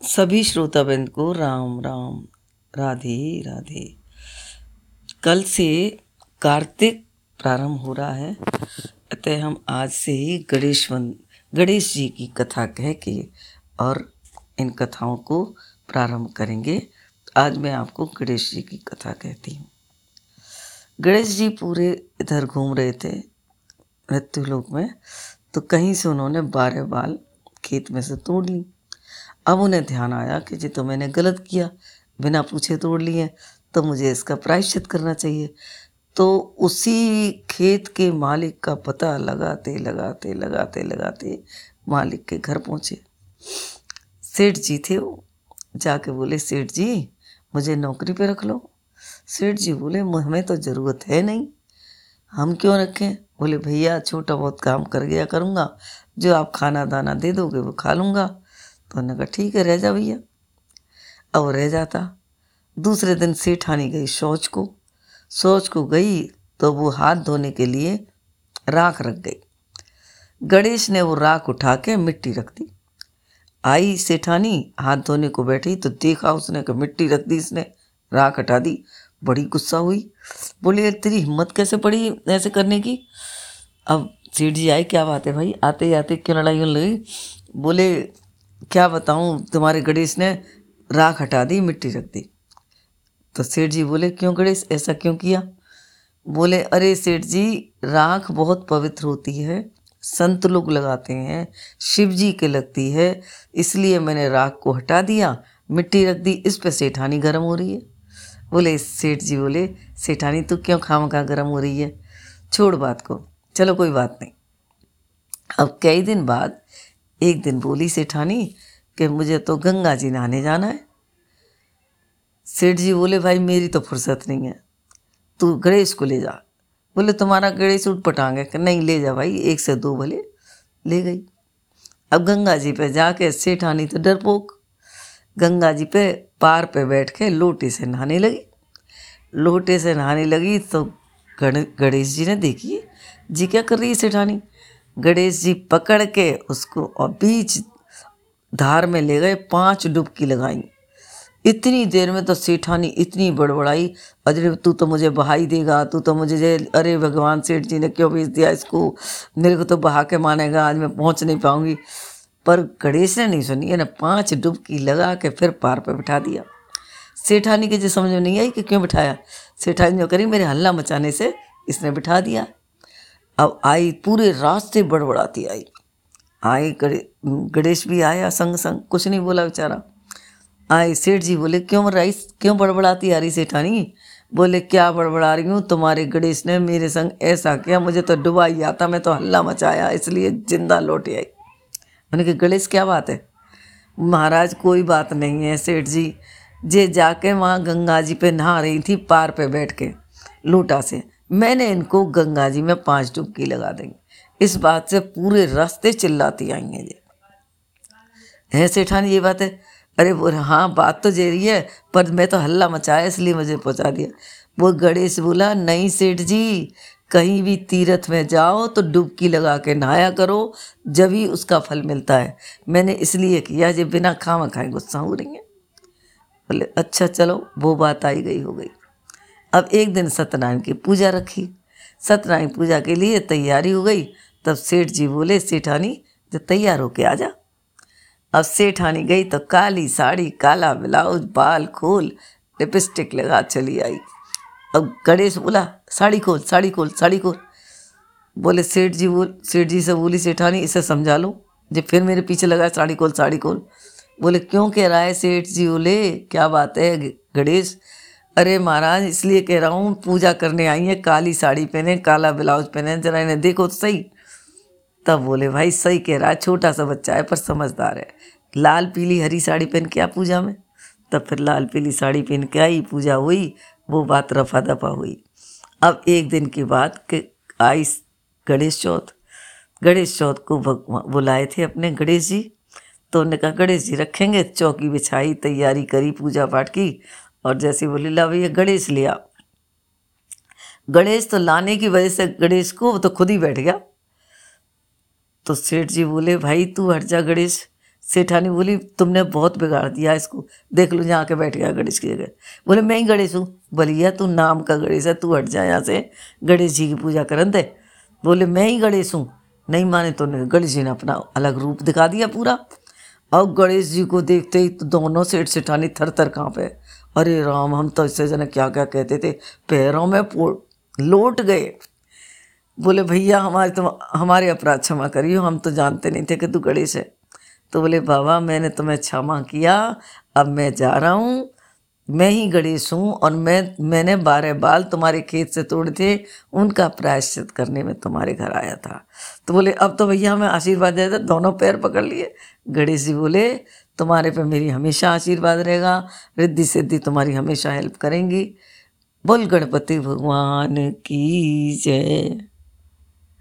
सभी श्रोताबंद को राम राम, राधे राधे। कल से कार्तिक प्रारंभ हो रहा है। अतः हम आज से ही गणेश गणेश जी की कथा कह के और इन कथाओं को प्रारंभ करेंगे। आज मैं आपको गणेश जी की कथा कहती हूँ। गणेश जी पूरे इधर घूम रहे थे मृत्यु लोक में तो कहीं से उन्होंने बारह बाल खेत में से तोड़ ली अब उन्हें ध्यान आया कि जी तो मैंने गलत किया, बिना पूछे तोड़ लिए तो मुझे इसका प्रायश्चित करना चाहिए। तो उसी खेत के मालिक का पता लगाते लगाते लगाते लगाते मालिक के घर पहुँचे। सेठ जी थे वो। जाके बोले, सेठ जी, मुझे नौकरी पे रख लो। सेठ जी बोले, हमें तो ज़रूरत है नहीं। हम क्यों रखें? बोले, भैया, छोटा बहुत काम कर गया करूँगा। जो आप खाना दाना दे दोगे वो खा लूँगा। तो उन्होंने कहा, ठीक है, रह जा भैया। अब रह जाता। दूसरे दिन सेठानी गई शौच को। शौच को गई तो वो हाथ धोने के लिए राख रख गई। गणेश ने वो राख उठा के मिट्टी रख दी। आई सेठानी, हाथ धोने को बैठी तो देखा उसने कि मिट्टी रख दी इसने, राख हटा दी। बड़ी गुस्सा हुई। बोली तेरी हिम्मत कैसे पड़ी ऐसे करने की? अब सेठ जी, आए, क्या बात है भाई? आते आते क्यों लड़ाई लगी? बोले क्या बताऊँ, तुम्हारे गणेश ने राख हटा दी, मिट्टी रख दी। तो सेठ जी बोले, क्यों गणेश, ऐसा क्यों किया? बोले, अरे सेठ जी, राख बहुत पवित्र होती है, संत लोग लगाते हैं, शिव जी के लगती है, इसलिए मैंने राख को हटा दिया, मिट्टी रख दी, इस पर सेठानी गर्म हो रही है। बोले, सेठ जी बोले, सेठानी, तू क्यों खाम खा गर्म हो रही है? छोड़ बात को, चलो कोई बात नहीं। अब कई दिन बाद एक दिन बोली, सेठानी, कि मुझे तो गंगा जी नहाने जाना है। सेठ जी बोले, भाई, मेरी तो फुर्सत नहीं है। तू गणेश को ले जा। बोले, तुम्हारा गणेश उठ पटांगे कि नहीं, ले जा भाई, एक से दो भले। ले गई। अब गंगा जी पे जाके सेठानी तो डरपोक। गंगा जी पे पार पे बैठ के लोटे से नहाने लगी। लोटे से नहाने लगी तो गणेश जी ने देखी। जी क्या कर रही है, सेठानी? गणेश जी पकड़ के उसको और बीच धार में ले गए, पाँच डुबकी लगाई। इतनी देर में तो सेठानी इतनी बड़बड़ाई अरे तू तो मुझे बहाई देगा, तू तो मुझे अरे भगवान सेठ जी ने क्यों भेज दिया इसको? मेरे को तो बहा के मानेगा, आज मैं पहुँच नहीं पाऊँगी। पर गणेश ने नहीं सुनी ना पाँच डुबकी लगा के फिर पार पे बिठा दिया। सेठानी के जो समझ में नहीं आई कि क्यों बिठाया, सेठानी जो करी, मेरे हल्ला मचाने से इसने बिठा दिया। अब आई, पूरे रास्ते बड़बड़ाती आई। आई गणेश भी आया संग संग, कुछ नहीं बोला बेचारा। आए सेठ जी बोले, क्यों रही क्यों बड़बड़ाती आ रही सेठानी? बोले, क्या बड़बड़ा रही हूँ? तुम्हारे गणेश ने मेरे संग ऐसा किया, मुझे तो डुबा ही आता, मैं तो हल्ला मचाया, इसलिए ज़िंदा लौट आई। मैंने कहा, गणेश, क्या बात है? महाराज, कोई बात नहीं है, सेठ जी। जे जाके वहाँ गंगा जी पे नहा रही थी, पार पे बैठ के, लोटा से। मैंने इनको गंगा जी में पाँच डुबकी लगा देंगे। इस बात से पूरे रास्ते चिल्लाती आई हैं ये। है सेठानी, ये बात है? अरे वो हाँ बात तो जे रही है, पर मैं तो हल्ला मचाया, इसलिए मुझे पहुँचा दिया। वो गणेश बोला, नहीं सेठ जी, कहीं भी तीर्थ में जाओ तो डुबकी लगा के नहाया करो, जब ही उसका फल मिलता है। मैंने इसलिए किया जो बिना खामा खाए गुस्सा हो रही हैं। बोले अच्छा चलो, वो बात आई गई, हो गई। अब एक दिन सत्यनारायण की पूजा रखी। सत्यनारायण पूजा के लिए तैयारी हो गई। तब सेठ जी बोले सेठानी जो तैयार होके आ जा। अब सेठानी गई तो काली साड़ी, काला ब्लाउज, बाल, खोल, लिपस्टिक लगा चली आई। अब गणेश बोला, साड़ी खोल साड़ी खोल साड़ी खोल। बोले, सेठ जी बोल, सेठ जी से बोली सेठानी इसे समझा लो। जब फिर मेरे पीछे लगा, साड़ी खोल साड़ी खोल। बोले, क्यों कह रहा है सेठ जी, बोले, क्या बात है गणेश? अरे महाराज, इसलिए कह रहा हूँ, पूजा करने आई है, काली साड़ी पहने, काला ब्लाउज पहने, जरा इन्हें देखो तो सही। तब बोले, भाई, सही कह रहा है, छोटा सा बच्चा है, पर समझदार है। लाल पीली हरी साड़ी पहन के आ पूजा में? तब फिर लाल पीली साड़ी पहन के आई, पूजा हुई, वो बात रफा दफ़ा हुई। अब एक दिन की बात कि आई गणेश चौथ। गणेश चौथ को बुलाए थे अपने गणेश जी। तो उन्होंने कहा, गणेश जी, रखेंगे? चौकी बिछाई, तैयारी करी पूजा पाठ की। और जैसे बोली ला भैया गणेश लिया गणेश तो लाने की वजह से गणेश को वो तो खुद ही बैठ गया। तो सेठ जी बोले, भाई, तू हट जा गणेश। सेठानी बोली, तुमने बहुत बिगाड़ दिया इसको। देख लो, यहाँ के बैठ गया गणेश की जगह। बोले, मैं ही गणेश हूँ। बोलिए तू नाम का गणेश है, तू हट जा यहाँ से। गणेश जी की पूजा करन दे। बोले, मैं ही गणेश हूँ। नहीं माने तो गणेश जी ने अपना अलग रूप दिखा दिया पूरा। और गणेश जी को देखते ही तो दोनों सेठ सेठानी थर थर काँपे अरे राम, हम तो इससे जने क्या क्या कहते थे? पैरों में लौट गए। बोले, भैया हमारे तो हमारे अपराध क्षमा करियो, हम तो जानते नहीं थे कि तू गणेश है तो बोले, बाबा, मैंने तुम्हें क्षमा किया, अब मैं जा रहा हूँ, मैं ही गणेश हूँ, और मैं, मैंने बारह बाल तुम्हारे खेत से तोड़े थे उनका प्रायश्चित करने में तुम्हारे घर आया था। तो बोले, अब तो भैया, हमें आशीर्वाद दे, दोनों पैर पकड़ लिए। गणेश जी बोले तुम्हारे पे मेरी हमेशा आशीर्वाद रहेगा, रिद्धि सिद्धि तुम्हारी हमेशा हेल्प करेंगी। बोल गणपति भगवान की जय।